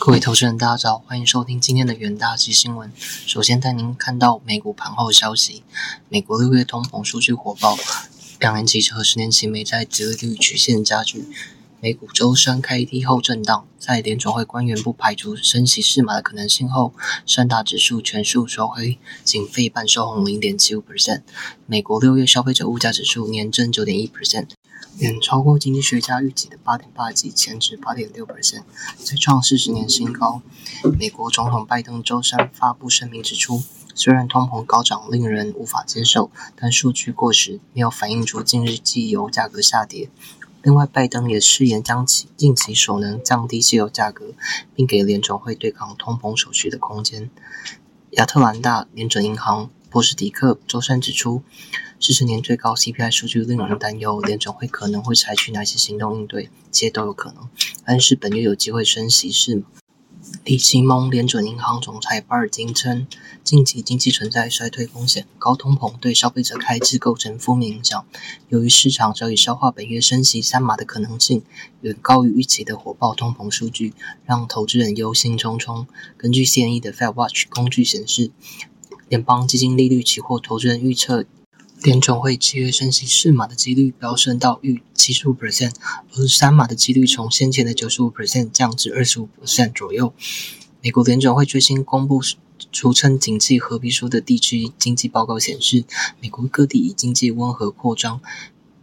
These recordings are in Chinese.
各位投资人，大家早，欢迎收听今天的元大及新闻。首先带您看到美股盘后消息，美国六月通膨数据火爆，两年期和十年期美债殖率曲线加剧。美股周三开低后震荡，在联总会官员不排除升息释码的可能性后，三大指数全数收黑，仅费半收红零点七五 percent。美国六月消费者物价指数年增九点一 percent，远超过经济学家预计的八点八及前值八点六 percent，再创四十年新高。美国总统拜登周三发布声明指出，虽然通膨高涨令人无法接受，但数据过时，没有反映出近日汽油价格下跌。另外，拜登也誓言将其尽其所能降低汽油价格，并给联总会对抗通膨所需的空间。亚特兰大联准银行波士迪克周三指出，四十年最高 CPI 数据令人担忧，联总会可能会采取哪些行动应对，这些都有可能。但是本月有机会升息是吗？李奇蒙联准银行总裁巴尔金称，近期经济存在衰退风险，高通膨对消费者开支构成负面影响。由于市场早已消化本月升息三码的可能性，远高于预期的火爆通膨数据，让投资人忧心忡忡。根据 CNE 的 Fed Watch 工具显示，联邦基金利率期货投资人预测。联总会七月升息四码的几率飙升到逾七十五 percent，而三码的几率从先前的九十五 percent 降至二十五 percent 左右。美国联总会最新公布俗称“景气合皮书”的地区经济报告显示，美国各地以经济温和扩张。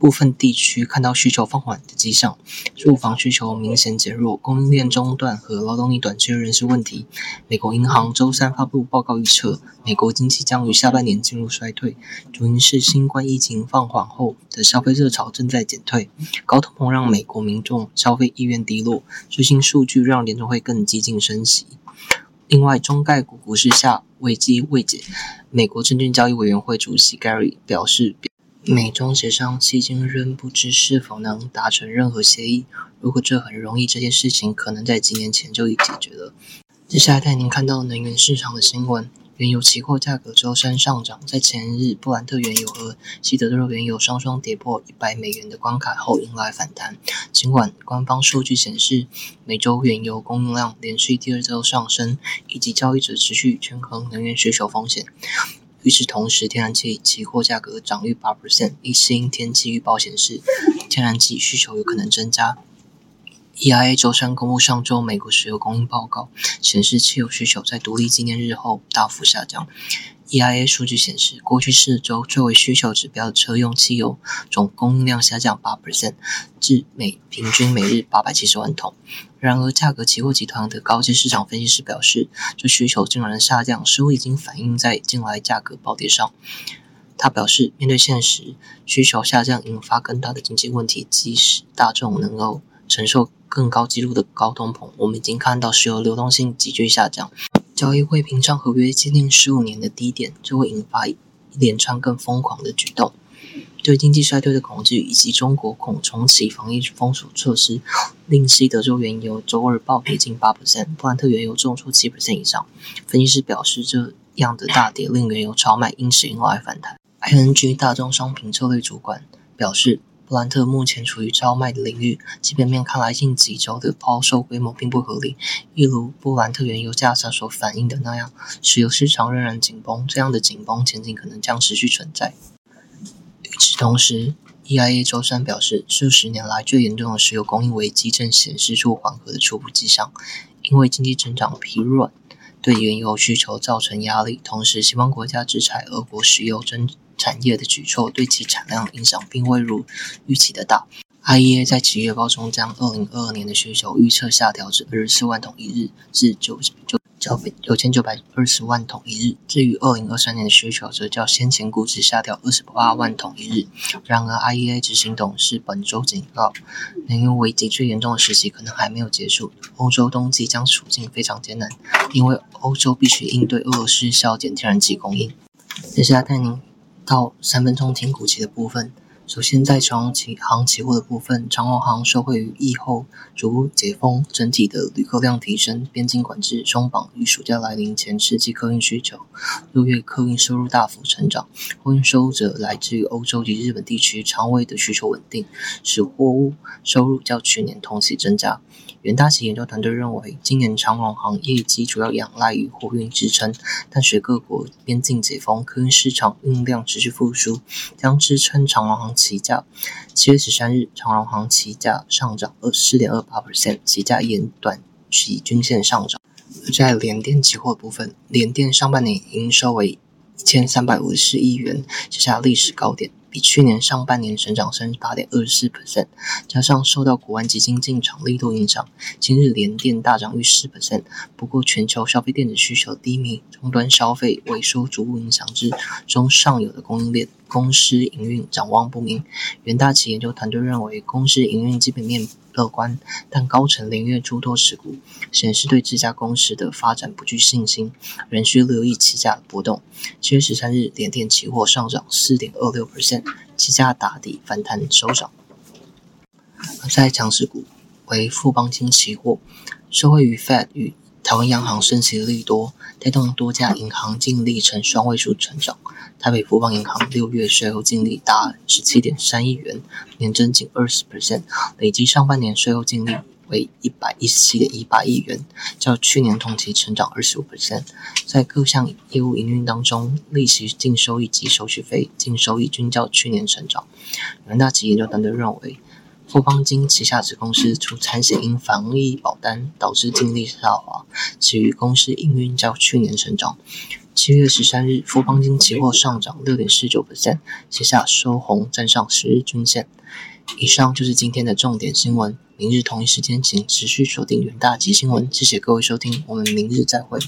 部分地区看到需求放缓的迹象，住房需求明显减弱，供应链中断和劳动力短缺仍是问题。美国银行周三发布报告预测，美国经济将于下半年进入衰退，主因是新冠疫情放缓后的消费热潮正在减退。高通膨让美国民众消费意愿低落，最新数据让联储会更激进升息。另外，中概股股市下危机未解，美国证券交易委员会主席 Gary 表示。美中协商迄今仍不知是否能达成任何协议。如果这很容易，这件事情可能在几年前就已解决了。接下来带您看到能源市场的新闻：原油期货价格周三上涨，在前日布兰特原油和西德州原油双双跌破一百美元的关卡后，迎来反弹。尽管官方数据显示，每周原油供应量连续第二周上升，以及交易者持续权衡能源需求风险。与此同时，天然气期货价格涨逾八 percent。一新天气预报显示，天然气需求有可能增加。EIA 周三公布上周美国石油供应报告，显示汽油需求在独立纪念日后大幅下降。EIA 数据显示，过去四周作为需求指标的车用汽油总供应量下降八 percent，至每平均每日八百七十万桶。然而，价格期货集团的高级市场分析师表示，这需求竟然下降，似乎已经反映在近来价格暴跌上。他表示，面对现实，需求下降引发更大的经济问题，即使大众能够承受更高纪录的高通膨，我们已经看到石油流动性急剧下降。交易会平仓合约接近十五年的低点，就会引发一连串更疯狂的举动。对经济衰退的恐惧，以及中国恐重启防疫封锁措施，令西德州原油周二暴跌近八 percent，布兰特原油重挫七 percent 以上。分析师表示，这样的大跌令原油超卖，因此迎来反弹。ING 大宗商品策略主管表示。布兰特目前处于超卖的领域，基本面看来近几周的抛售规模并不合理。一如布兰特原油价上所反映的那样，石油市场仍然紧绷，这样的紧绷前景可能将持续存在。与此同时，EIA 周三表示，数十年来最严重的石油供应危机正显示出缓和的初步迹象，因为经济增长疲软。对原油需求造成压力，同时西方国家制裁俄国石油增产业的举措对其产量影响并未如预期的大。IEA 在七月报中将二零二二年的需求预测下调至二十四万桶一日，至九九。九千九百二十万桶一日，至于二零二三年的需求，则较先前估值下调二十八万桶一日。然而，IEA 执行董事本周警告，能源危机最严重的时期可能还没有结束，欧洲冬季将处境非常艰难，因为欧洲必须应对俄罗斯削减天然气供应。接下来带您到三分钟听股期的部分。首先，在长期航期货的部分，长荣航受惠于疫后逐步解封，整体的旅客量提升，边境管制松绑与暑假来临前刺激客运需求。六月客运收入大幅成长，货运收入者来自于欧洲及日本地区，长尾的需求稳定，使货物收入较去年同期增加。元大旗研究团队认为，今年长荣航业绩主要仰赖于货运支撑，但随各国边境解封，客运市场运量持续复苏，将支撑长荣航期价。七月十三日，长荣航期价上涨二四点二八 percent，期价沿短期均线上涨。在联电期货部分，联电上半年营收为一千三百五十四亿元，写下历史高点。比去年上半年成长三十八点二四 percent，加上受到国安基金进场力度影响，今日联电大涨逾四 percent。不过，全球消费电子需求低迷，终端消费萎缩逐步影响之中上游的供应链。公司营运展望不明，元大企研究团队认为公司营运基本面乐观，但高层连月诸多持股，显示对这家公司的发展不具信心，仍需留意期价的波动。七月十三日，联电期货上涨四点二六 percent，期价打底反弹收涨。而在强势股为富邦金期货，受惠于 Fed 与台湾央行升息利多，带动多家银行净利呈双位数成长。台北富邦银行六月税后净利达十七点三亿元，年增近二十 percent，累计上半年税后净利为一百一十七点一八亿元，较去年同期成长二十五 percent。在各项业务营运当中，利息净收益及手续费净收益均较去年成长。元大企研究团队认为。富邦金旗下子公司出产险因防疫保单导致净利下滑，其余公司营运较去年成长。七月十三日，富邦金期货上涨六点四九个点写下收红，站上十日均线。以上就是今天的重点新闻，明日同一时间请持续锁定远大及新闻。谢谢各位收听，我们明日再会。